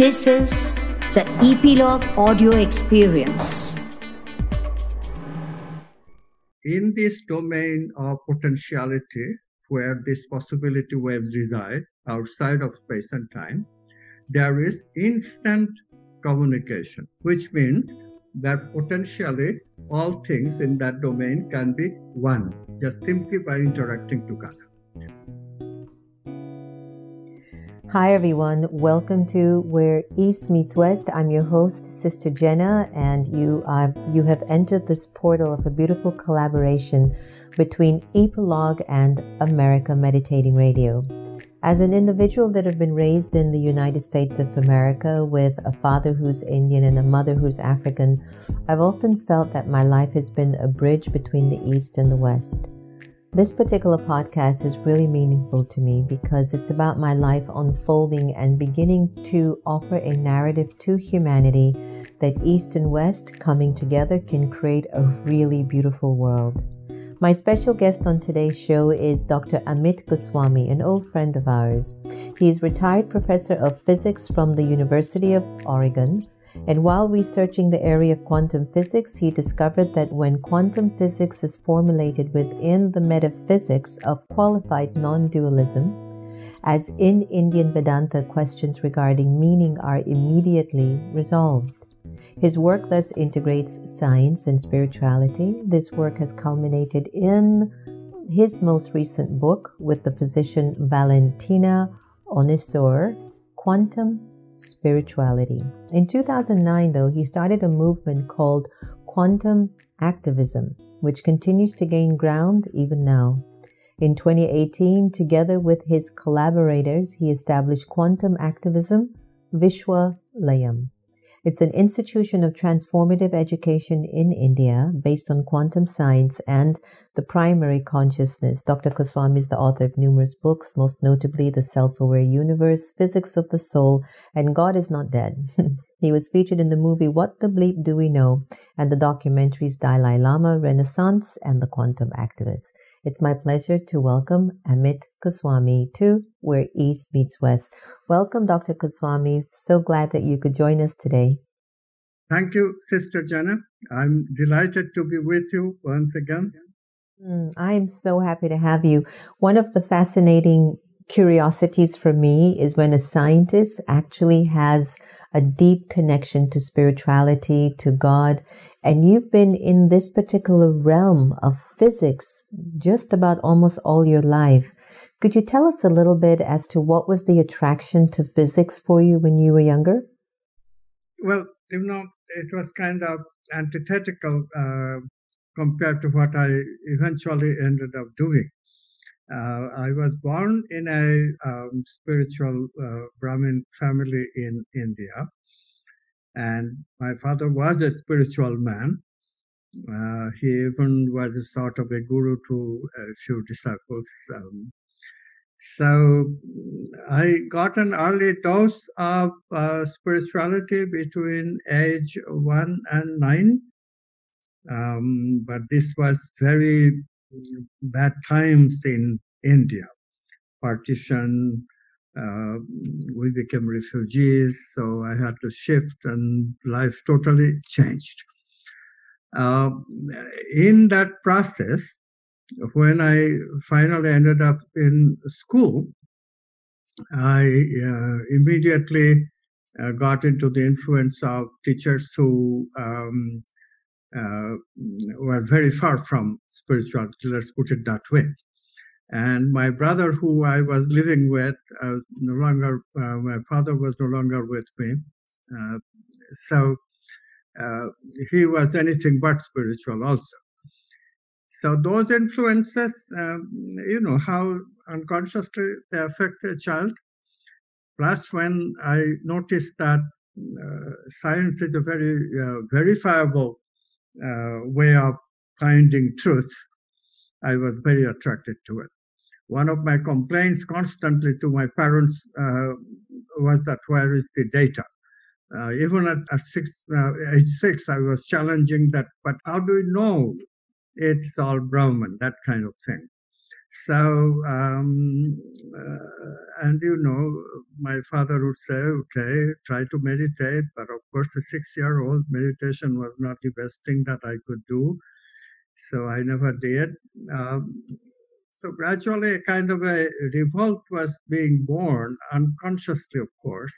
This is the Epilogue Audio Experience. In this domain of potentiality, where this possibility waves reside outside of space and time, there is instant communication, which means that potentially all things in that domain can be one just simply by interacting together. Hi, everyone. Welcome to Where East Meets West. I'm your host, Sister Jenna, and you, uh, you have entered this portal of a beautiful collaboration between Epilogue and America Meditating Radio. As an individual that have been raised in the United States of America with a father who's Indian and a mother who's African, I've often felt that my life has been a bridge between the East and the West. This particular podcast is really meaningful to me because it's about my life unfolding and beginning to offer a narrative to humanity that East and West coming together can create a really beautiful world. My special guest on today's show is Dr. Amit Goswami, an old friend of ours. He is retired professor of physics from the University of Oregon and while researching the area of quantum physics, he discovered that when quantum physics is formulated within the metaphysics of qualified non dualism, as in Indian Vedanta, questions regarding meaning are immediately resolved. His work thus integrates science and spirituality. This work has culminated in his most recent book with the physician Valentina Onisor, Quantum spirituality. In 2009, though, he started a movement called quantum activism, which continues to gain ground even now. In 2018, together with his collaborators, he established Quantum Activism Vishwa Layam. It's an institution of transformative education in India based on quantum science and the primary consciousness. Dr. Goswami is the author of numerous books, most notably The Self Aware Universe, Physics of the Soul, and God is Not Dead. he was featured in the movie What the Bleep Do We Know and the documentaries Dalai Lama, Renaissance, and The Quantum Activist. It's my pleasure to welcome Amit Goswami to Where East Meets West. Welcome, Dr. Goswami. So glad that you could join us today. Thank you, Sister Jenna. I'm delighted to be with you once again. Mm, I am so happy to have you. One of the fascinating curiosities for me is when a scientist actually has a deep connection to spirituality, to God, and you've been in this particular realm of physics just about almost all your life. Could you tell us a little bit as to what was the attraction to physics for you when you were younger? Well, you know, it was kind of antithetical uh, compared to what I eventually ended up doing. Uh, I was born in a um, spiritual uh, Brahmin family in India. And my father was a spiritual man. Uh, he even was a sort of a guru to a few disciples. Um, so I got an early dose of uh, spirituality between age one and nine. Um, but this was very bad times in India. Partition, uh, we became refugees, so I had to shift, and life totally changed. Uh, in that process, when I finally ended up in school, I uh, immediately uh, got into the influence of teachers who um, uh, were very far from spirituality, let's put it that way. And my brother, who I was living with, uh, no longer, uh, my father was no longer with me. Uh, so uh, he was anything but spiritual also. So those influences, um, you know, how unconsciously they affect a child. Plus, when I noticed that uh, science is a very uh, verifiable way of finding truth, I was very attracted to it one of my complaints constantly to my parents uh, was that where is the data? Uh, even at, at six, uh, age six, I was challenging that, but how do we know it's all Brahman, that kind of thing. So, um, uh, and you know, my father would say, okay, try to meditate. But of course, a six year old meditation was not the best thing that I could do. So I never did. Um, so gradually, a kind of a revolt was being born, unconsciously, of course.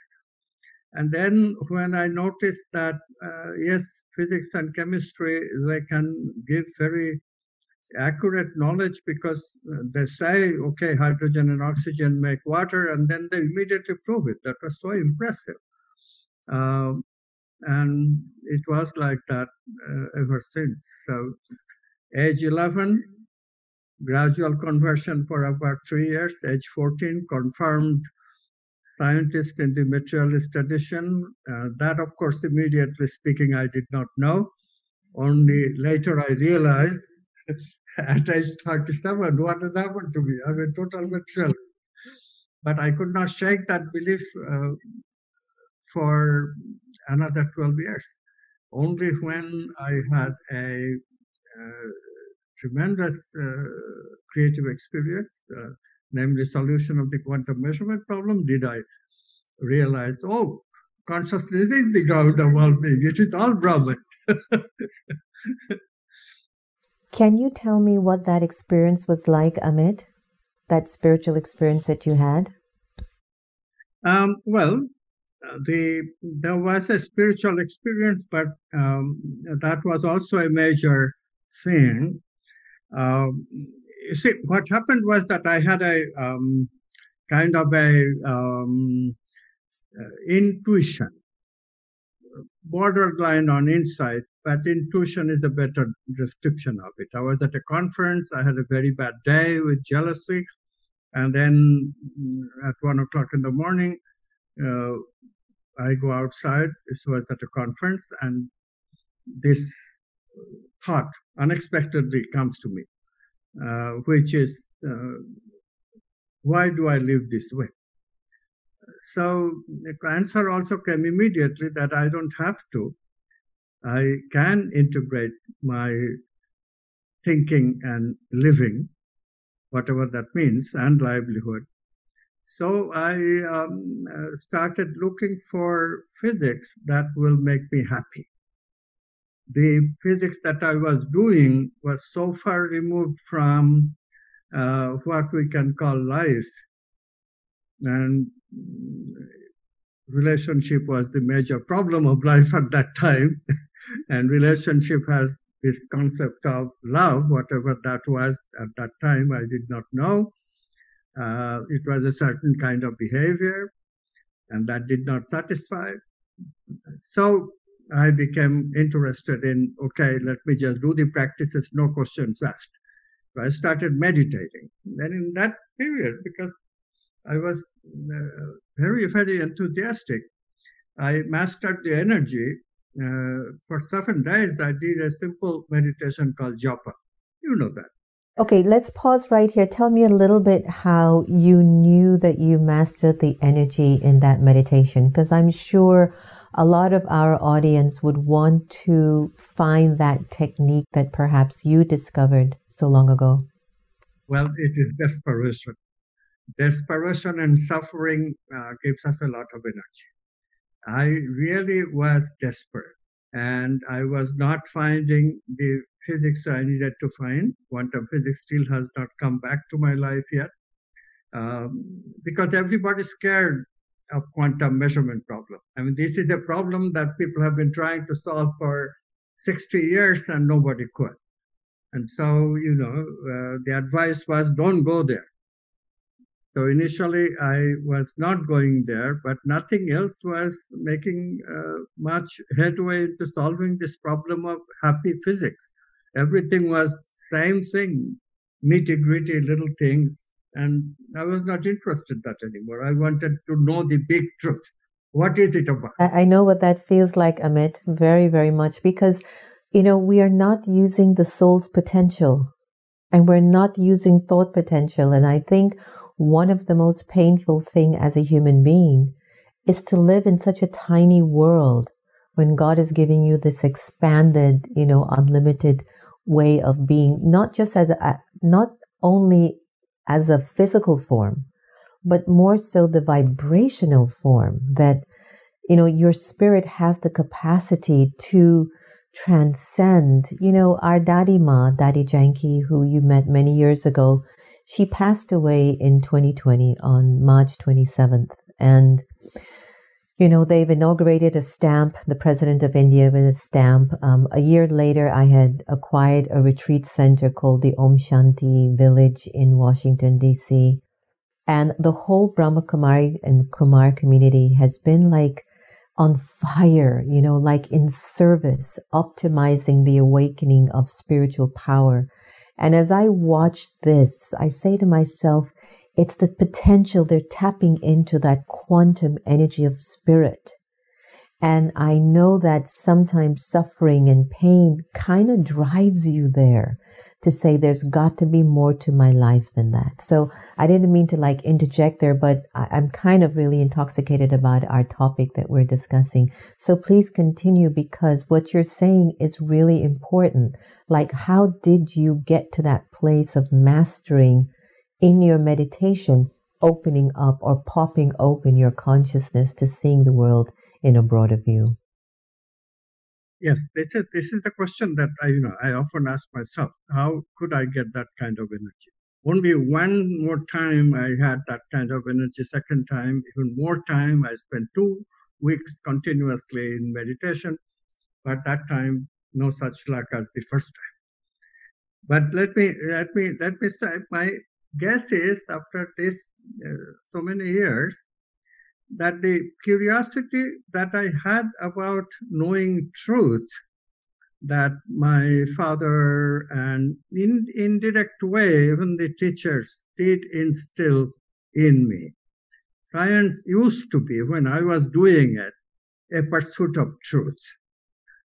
And then when I noticed that, uh, yes, physics and chemistry, they can give very accurate knowledge because uh, they say, okay, hydrogen and oxygen make water, and then they immediately prove it. That was so impressive. Um, and it was like that uh, ever since. So, age 11, gradual conversion for about three years. Age 14, confirmed scientist in the materialist tradition. Uh, that, of course, immediately speaking, I did not know. Only later I realized at age 37, what has happened to me? I'm a total materialist. But I could not shake that belief uh, for another 12 years. Only when I had a uh, tremendous uh, creative experience, uh, namely solution of the quantum measurement problem, did I realize, oh, consciousness is the ground of all being. It is all Brahman. Can you tell me what that experience was like, Amit? That spiritual experience that you had? Um, well, the there was a spiritual experience, but um, that was also a major thing. Um, you see, what happened was that I had a um, kind of a um, uh, intuition, borderline on insight, but intuition is a better description of it. I was at a conference, I had a very bad day with jealousy, and then mm, at one o'clock in the morning, uh, I go outside. This was at a conference, and this thought unexpectedly comes to me, uh, which is, uh, why do I live this way? So the answer also came immediately that I don't have to. I can integrate my thinking and living, whatever that means, and livelihood. So I um, uh, started looking for physics that will make me happy. The physics that I was doing was so far removed from uh, what we can call life. And relationship was the major problem of life at that time. and relationship has this concept of love, whatever that was at that time, I did not know. Uh, it was a certain kind of behavior, and that did not satisfy. So I became interested in okay, let me just do the practices, no questions asked. So I started meditating. Then in that period, because I was uh, very, very enthusiastic, I mastered the energy uh, for seven days, I did a simple meditation called japa. You know that. Okay, let's pause right here. Tell me a little bit how you knew that you mastered the energy in that meditation, because I'm sure a lot of our audience would want to find that technique that perhaps you discovered so long ago. Well, it is desperation. Desperation and suffering uh, gives us a lot of energy. I really was desperate and I was not finding the physics I needed to find. Quantum physics still has not come back to my life yet um, because everybody's scared of quantum measurement problem. I mean, this is a problem that people have been trying to solve for 60 years and nobody could. And so, you know, uh, the advice was don't go there. So initially, I was not going there, but nothing else was making uh, much headway into solving this problem of happy physics. Everything was same thing, nitty gritty little things, and I was not interested in that anymore. I wanted to know the big truth. What is it about? I know what that feels like, Amit, very, very much, because you know we are not using the soul's potential, and we're not using thought potential, and I think one of the most painful thing as a human being is to live in such a tiny world when God is giving you this expanded, you know, unlimited way of being, not just as a, not only as a physical form, but more so the vibrational form that, you know, your spirit has the capacity to transcend. You know, our Daddy Ma, Dadi Janki, who you met many years ago, she passed away in 2020 on March 27th. And, you know, they've inaugurated a stamp, the president of India with a stamp. Um, a year later, I had acquired a retreat center called the Om Shanti Village in Washington, D.C. And the whole Brahma Kumari and Kumar community has been like on fire, you know, like in service, optimizing the awakening of spiritual power. And as I watch this, I say to myself, it's the potential they're tapping into that quantum energy of spirit. And I know that sometimes suffering and pain kind of drives you there to say there's got to be more to my life than that. So I didn't mean to like interject there, but I, am kind of really intoxicated about our topic that we're discussing. So please continue because what you're saying is really important. Like, how did you get to that place of mastering in your meditation, opening up or popping open your consciousness to seeing the world in a broader view? Yes, this is this is a question that I you know I often ask myself. How could I get that kind of energy? Only one more time I had that kind of energy. Second time, even more time. I spent two weeks continuously in meditation, but that time no such luck as the first time. But let me let me let me start. My guess is after this uh, so many years, that the curiosity that I had about knowing truth that my father and in indirect way even the teachers did instill in me. Science used to be when i was doing it a pursuit of truth.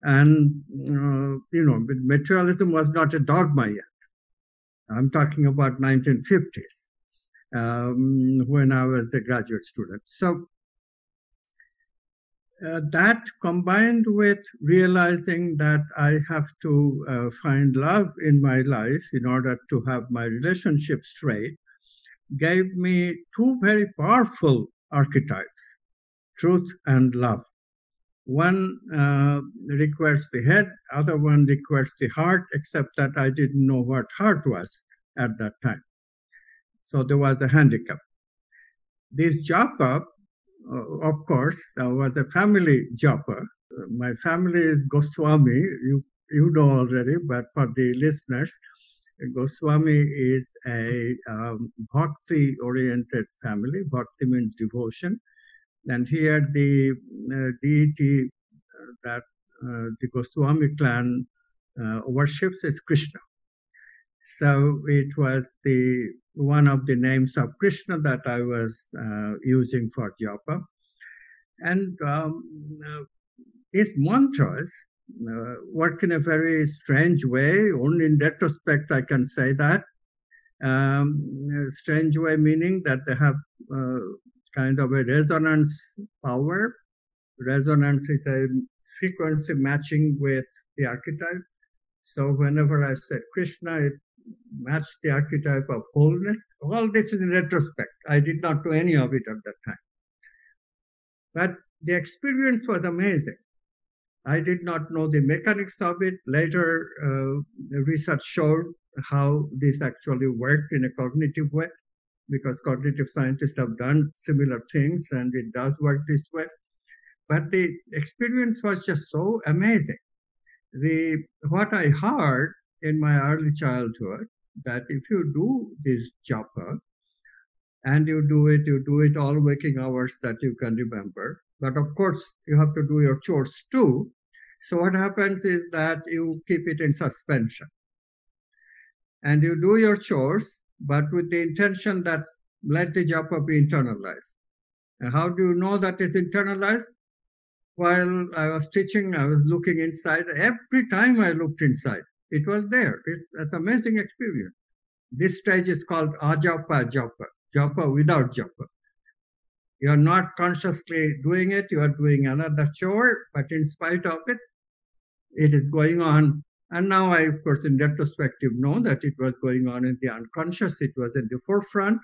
And uh, you know materialism was not a dogma yet. I'm talking about 1950s um, when I was a graduate student. So uh, that combined with realizing that I have to uh, find love in my life in order to have my relationship straight gave me two very powerful archetypes truth and love. One uh, requires the head, other one requires the heart, except that I didn't know what heart was at that time. So there was a handicap. This japa, uh, of course, was a family japa. My family is Goswami. You you know already, but for the listeners, Goswami is a um, bhakti oriented family. Bhakti means devotion. And here the uh, deity uh, that uh, the Goswami clan uh, worships is Krishna. So it was the one of the names of Krishna that I was uh, using for japa. And um, uh, his mantras uh, work in a very strange way. Only in retrospect I can say that. Um, strange way meaning that they have uh, kind of a resonance power. Resonance is a frequency matching with the archetype. So whenever I said Krishna, it match the archetype of wholeness. All this is in retrospect. I did not do any of it at that time. But the experience was amazing. I did not know the mechanics of it. Later, uh, research showed how this actually worked in a cognitive way, because cognitive scientists have done similar things and it does work this way. But the experience was just so amazing. The what I heard in my early childhood that if you do this japa and you do it, you do it all waking hours that you can remember. But of course, you have to do your chores too. So what happens is that you keep it in suspension. And you do your chores, but with the intention that let the japa be internalized. And how do you know that it's internalized? While I was teaching, I was looking inside. Every time I looked inside, it was there. It's, it's amazing experience. This stage is called ajapa japa, japa without japa. You are not consciously doing it, you are doing another chore, but in spite of it, it is going on And now I, of course, in retrospective, know that it was going on in the unconscious. It was in the forefront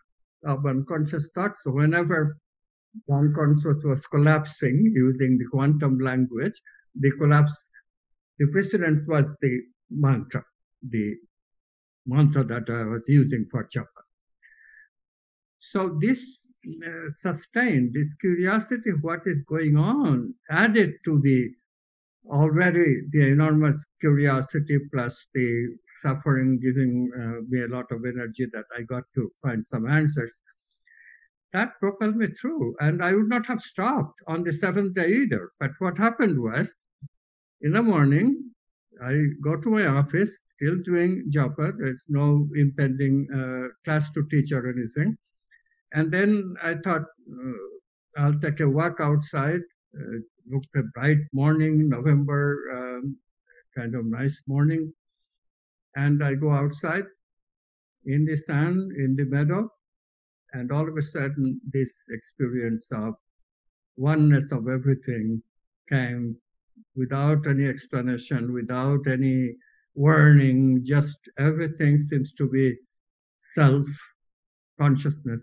of unconscious thoughts. So whenever unconscious was collapsing using the quantum language, the collapse, the precedent was the mantra, the mantra that I was using for japa. So this uh, sustained, this curiosity, what is going on, added to the already the enormous curiosity plus the suffering giving uh, me a lot of energy that I got to find some answers. That propelled me through, and I would not have stopped on the seventh day either. But what happened was, in the morning, I go to my office, still doing japa. There's no impending uh, class to teach or anything. And then I thought, uh, I'll take a walk outside, uh, looked a bright morning, November, um, kind of nice morning. And I go outside in the sun, in the meadow, and all of a sudden, this experience of oneness of everything came without any explanation, without any warning, just everything seems to be self consciousness.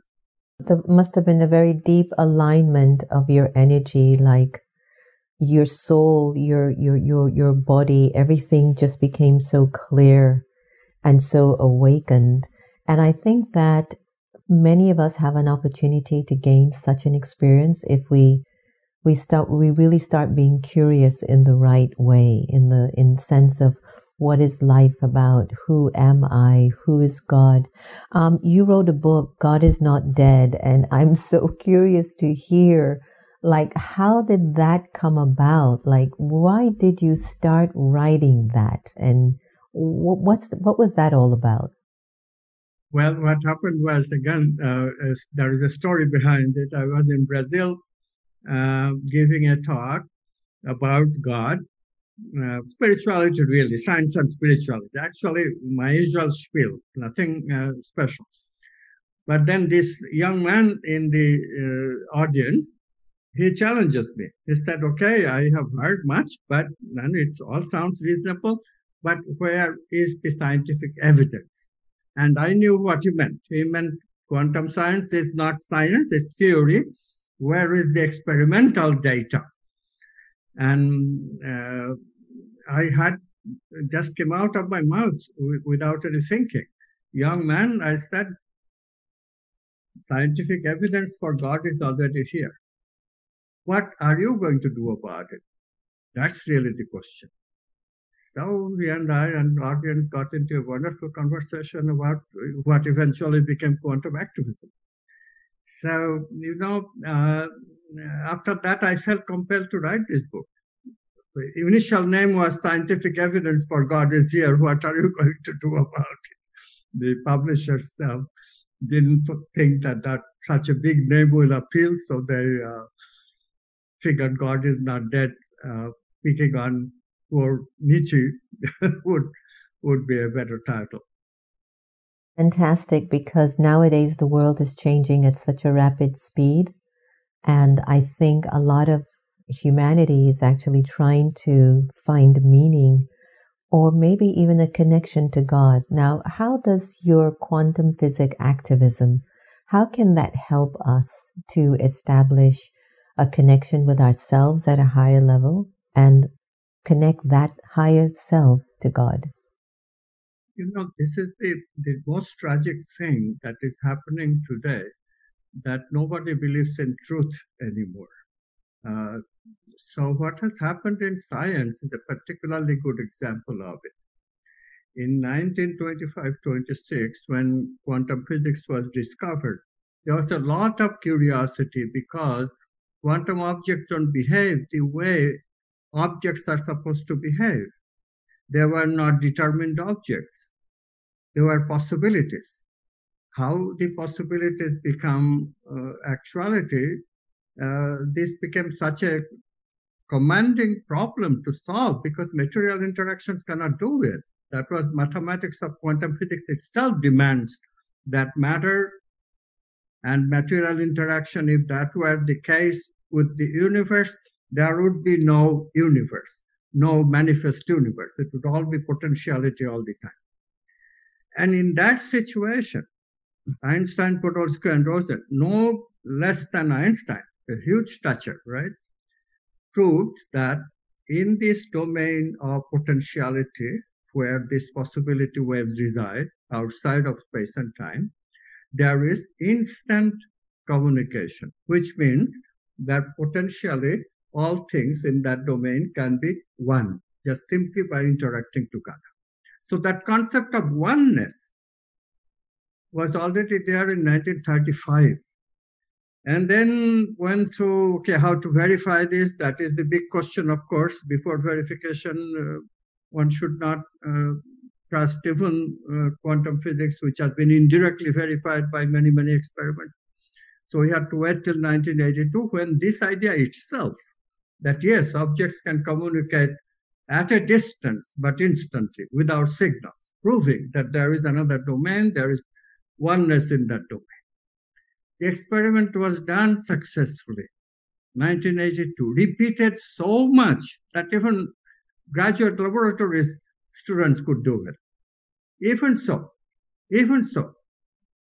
There must have been a very deep alignment of your energy, like your soul, your your your your body, everything just became so clear and so awakened. And I think that many of us have an opportunity to gain such an experience if we we start we really start being curious in the right way, in the in sense of what is life about? Who am I? Who is God? Um, you wrote a book, God is Not Dead, and I'm so curious to hear like how did that come about like why did you start writing that and what's what was that all about well what happened was again uh, there is a story behind it i was in brazil uh, giving a talk about god uh, spirituality really science and spirituality actually my usual spiel nothing uh, special but then this young man in the uh, audience he challenges me. He said, okay, I have heard much, but then it all sounds reasonable, but where is the scientific evidence? And I knew what he meant. He meant quantum science is not science, it's theory. Where is the experimental data? And uh, I had just came out of my mouth without any thinking. Young man, I said, scientific evidence for God is already here. What are you going to do about it? That's really the question. So he and I and audience got into a wonderful conversation about what eventually became quantum activism. So, you know, uh, after that, I felt compelled to write this book. The initial name was Scientific Evidence for God is Here. What are you going to do about it? The publishers uh, didn't think that, that such a big name will appeal, so they uh, figured God is not dead, uh, picking on poor Nietzsche would would be a better title. Fantastic, because nowadays the world is changing at such a rapid speed, and I think a lot of humanity is actually trying to find meaning or maybe even a connection to God. Now, how does your quantum physics activism, how can that help us to establish a connection with ourselves at a higher level and connect that higher self to God. You know, this is the, the most tragic thing that is happening today that nobody believes in truth anymore. Uh, so, what has happened in science is a particularly good example of it. In 1925 26, when quantum physics was discovered, there was a lot of curiosity because quantum objects don't behave the way objects are supposed to behave. They were not determined objects. They were possibilities. How the possibilities become uh, actuality, uh, this became such a commanding problem to solve because material interactions cannot do it. That was mathematics of quantum physics itself demands that matter and material interaction, if that were the case with the universe, there would be no universe. No manifest universe. It would all be potentiality all the time. And in that situation, Einstein, Podolsky, and Rosen, no less than Einstein, a huge stature, right, proved that in this domain of potentiality, where this possibility waves reside outside of space and time, there is instant communication, which means that potentially all things in that domain can be one, just simply by interacting together. So that concept of oneness was already there in 1935. And then went through, okay, how to verify this? That is the big question, of course. Before verification, uh, one should not uh, trust even uh, quantum physics, which has been indirectly verified by many, many experiments. So we had to wait till 1982 when this idea itself, that yes, objects can communicate at a distance, but instantly, without signals, proving that there is another domain, there is oneness in that domain. The experiment was done successfully. 1982, repeated so much that even graduate laboratories students could do it. Even so, even so,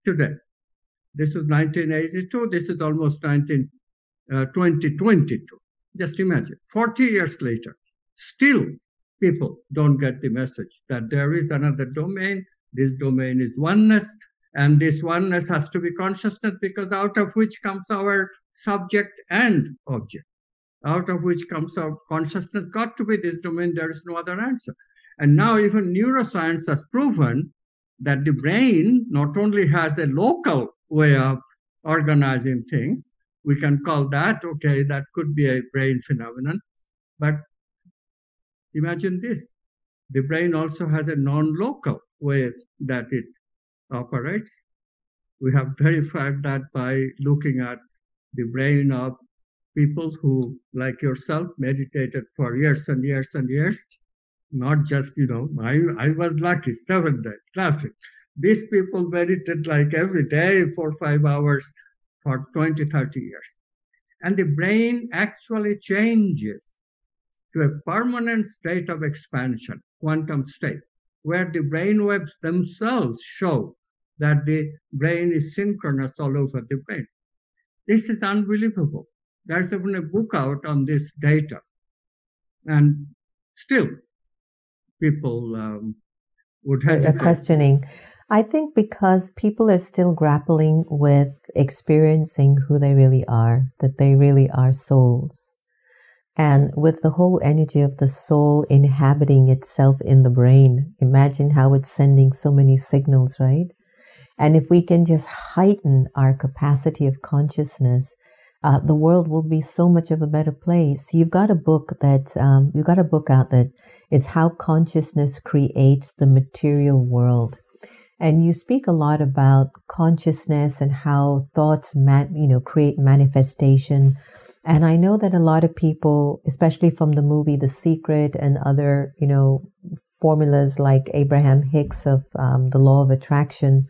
today, this was 1982, this is almost 19, uh, 2022. Just imagine, 40 years later, still people don't get the message that there is another domain. This domain is oneness, and this oneness has to be consciousness because out of which comes our subject and object. Out of which comes our consciousness, got to be this domain, there is no other answer. And now even neuroscience has proven that the brain not only has a local way of organizing things, we can call that, okay, that could be a brain phenomenon, but imagine this. The brain also has a non-local way that it operates. We have verified that by looking at the brain of people who, like yourself, meditated for years and years and years. Not just, you know, I, I was lucky, seven days, classic. These people meditate like every day for five hours for 20, 30 years. And the brain actually changes to a permanent state of expansion, quantum state where the brain waves themselves show that the brain is synchronous all over the brain. This is unbelievable. There's even a book out on this data. And still, people um, would have questioning. I think because people are still grappling with experiencing who they really are, that they really are souls. And with the whole energy of the soul inhabiting itself in the brain, imagine how it's sending so many signals, right? And if we can just heighten our capacity of consciousness, uh, the world will be so much of a better place. You've got a book that um, you've got a book out that is how consciousness creates the material world, and you speak a lot about consciousness and how thoughts, man, you know, create manifestation and I know that a lot of people, especially from the movie The Secret and other, you know, formulas like Abraham Hicks of um, the law of attraction,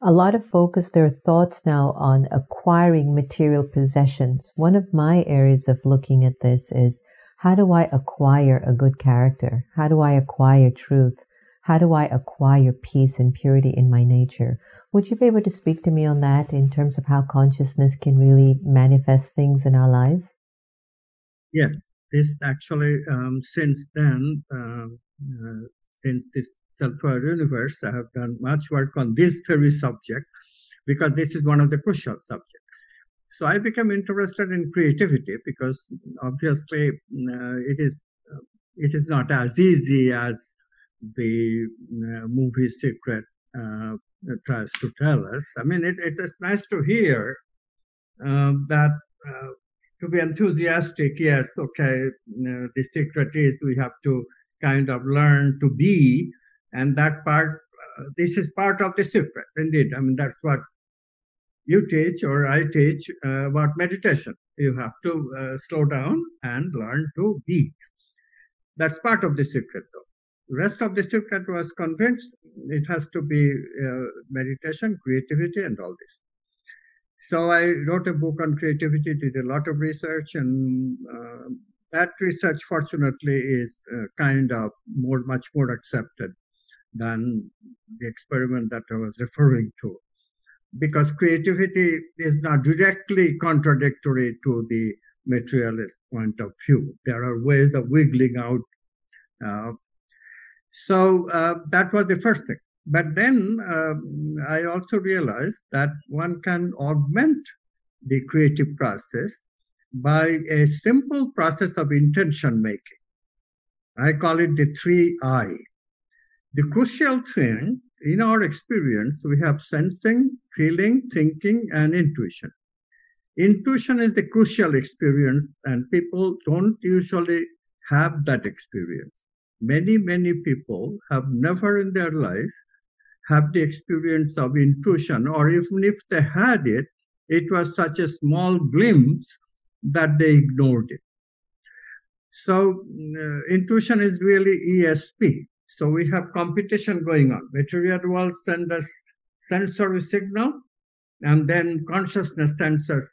a lot of focus their thoughts now on acquiring material possessions. One of my areas of looking at this is how do I acquire a good character? How do I acquire truth? How do I acquire peace and purity in my nature? Would you be able to speak to me on that in terms of how consciousness can really manifest things in our lives? Yes, this actually, um, since then, um, uh, since this self-aware universe, I have done much work on this very subject because this is one of the crucial subjects. So I became interested in creativity because obviously uh, it is uh, it is not as easy as the uh, movie secret uh, tries to tell us. I mean, it, it's nice to hear um, that uh, to be enthusiastic, yes, okay, the secret is we have to kind of learn to be, and that part, uh, this is part of the secret, indeed. I mean, that's what you teach or I teach uh, about meditation. You have to uh, slow down and learn to be. That's part of the secret, though rest of the secret was convinced it has to be uh, meditation, creativity, and all this. So I wrote a book on creativity, did a lot of research, and uh, that research, fortunately, is uh, kind of more, much more accepted than the experiment that I was referring to. Because creativity is not directly contradictory to the materialist point of view. There are ways of wiggling out. Uh, so uh, that was the first thing. But then um, I also realized that one can augment the creative process by a simple process of intention making. I call it the three I. The crucial thing in our experience, we have sensing, feeling, thinking, and intuition. Intuition is the crucial experience, and people don't usually have that experience. Many, many people have never in their life have the experience of intuition, or even if they had it, it was such a small glimpse that they ignored it. So, uh, intuition is really ESP. So we have competition going on. Material world sends us sensory signal, and then consciousness sends us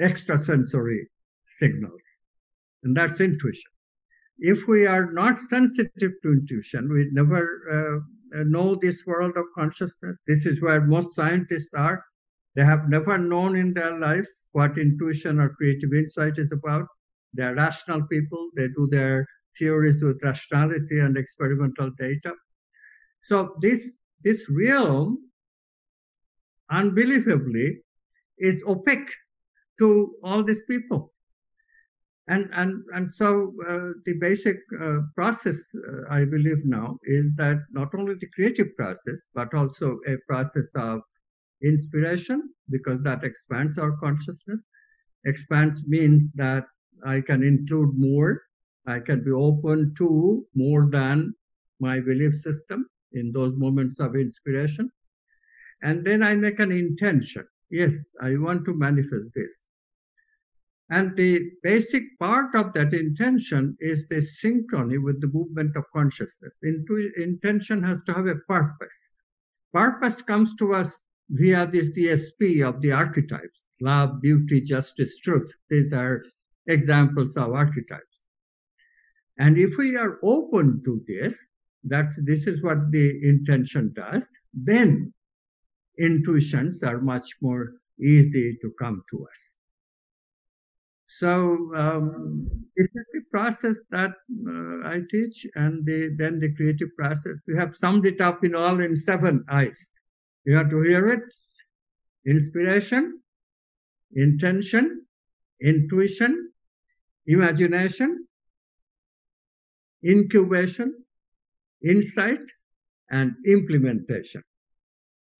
extrasensory signals. And that's intuition. If we are not sensitive to intuition, we never uh, know this world of consciousness. This is where most scientists are. They have never known in their life what intuition or creative insight is about. They are rational people. They do their theories with rationality and experimental data. So this, this realm, unbelievably, is opaque to all these people. And, and, and so uh, the basic uh, process, uh, I believe now, is that not only the creative process, but also a process of inspiration, because that expands our consciousness. Expands means that I can include more I can be open to more than my belief system in those moments of inspiration. And then I make an intention. Yes, I want to manifest this. And the basic part of that intention is the synchrony with the movement of consciousness. Intu- intention has to have a purpose. Purpose comes to us via this ESP of the archetypes love, beauty, justice, truth. These are examples of archetypes. And if we are open to this, that's this is what the intention does, then intuitions are much more easy to come to us. So um, the process that uh, I teach, and the, then the creative process. We have summed it up in all in seven eyes. You have to hear it: inspiration, intention, intuition, imagination, incubation, insight, and implementation.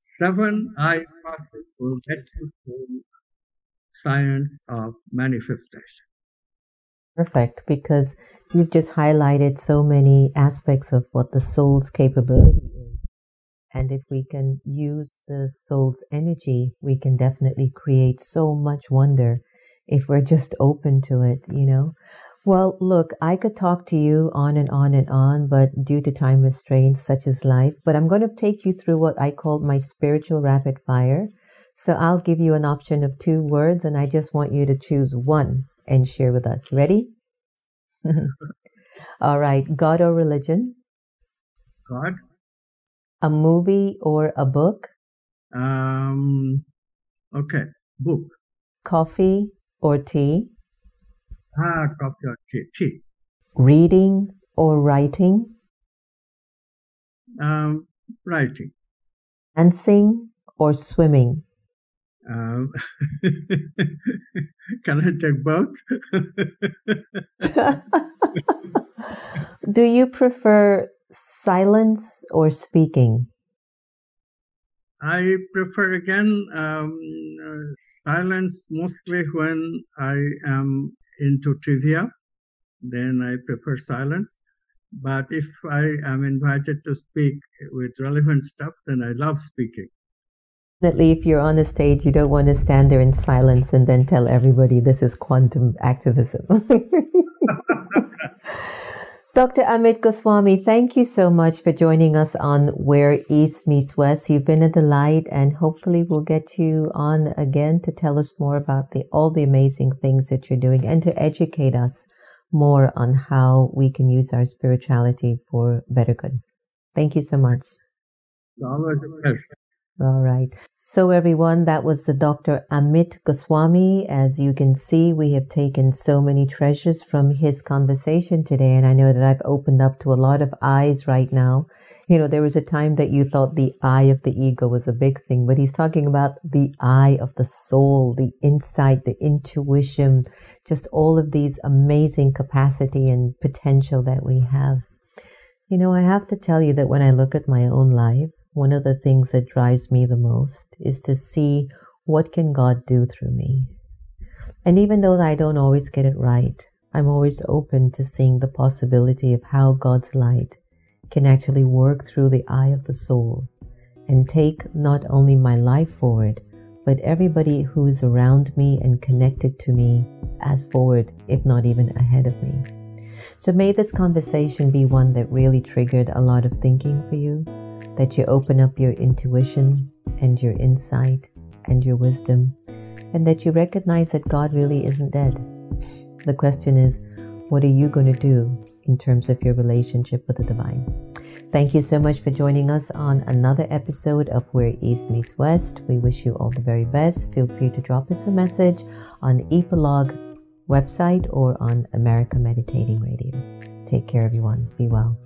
Seven I process will get you to science of manifestation. Perfect, because you've just highlighted so many aspects of what the soul's capability is. And if we can use the soul's energy, we can definitely create so much wonder if we're just open to it, you know. Well, look, I could talk to you on and on and on, but due to time restraints such as life, but I'm going to take you through what I call my spiritual rapid fire. So I'll give you an option of two words, and I just want you to choose one and share with us. Ready? All right. God or religion? God. A movie or a book? Um, okay. Book. Coffee or tea? Ah, coffee or tea. tea. Reading or writing? Um, writing. Dancing or swimming? Um, can I take both? Do you prefer silence or speaking? I prefer again um, uh, silence mostly when I am into trivia, then I prefer silence. But if I am invited to speak with relevant stuff, then I love speaking. Definitely, if you're on the stage, you don't want to stand there in silence and then tell everybody this is quantum activism. Dr. Amit Goswami, thank you so much for joining us on Where East Meets West. You've been a delight, and hopefully, we'll get you on again to tell us more about the, all the amazing things that you're doing and to educate us more on how we can use our spirituality for better good. Thank you so much. Always a pleasure. All right. So, everyone, that was the Dr. Amit Goswami. As you can see, we have taken so many treasures from his conversation today, and I know that I've opened up to a lot of eyes right now. You know, there was a time that you thought the eye of the ego was a big thing, but he's talking about the eye of the soul, the insight, the intuition, just all of these amazing capacity and potential that we have. You know, I have to tell you that when I look at my own life, one of the things that drives me the most is to see what can God do through me. And even though I don't always get it right, I'm always open to seeing the possibility of how God's light can actually work through the eye of the soul and take not only my life forward, but everybody who is around me and connected to me as forward, if not even ahead of me. So may this conversation be one that really triggered a lot of thinking for you that you open up your intuition and your insight and your wisdom, and that you recognize that God really isn't dead. The question is, what are you going to do in terms of your relationship with the divine? Thank you so much for joining us on another episode of Where East Meets West. We wish you all the very best. Feel free to drop us a message on the Epilogue website or on America Meditating Radio. Take care, everyone. Be well.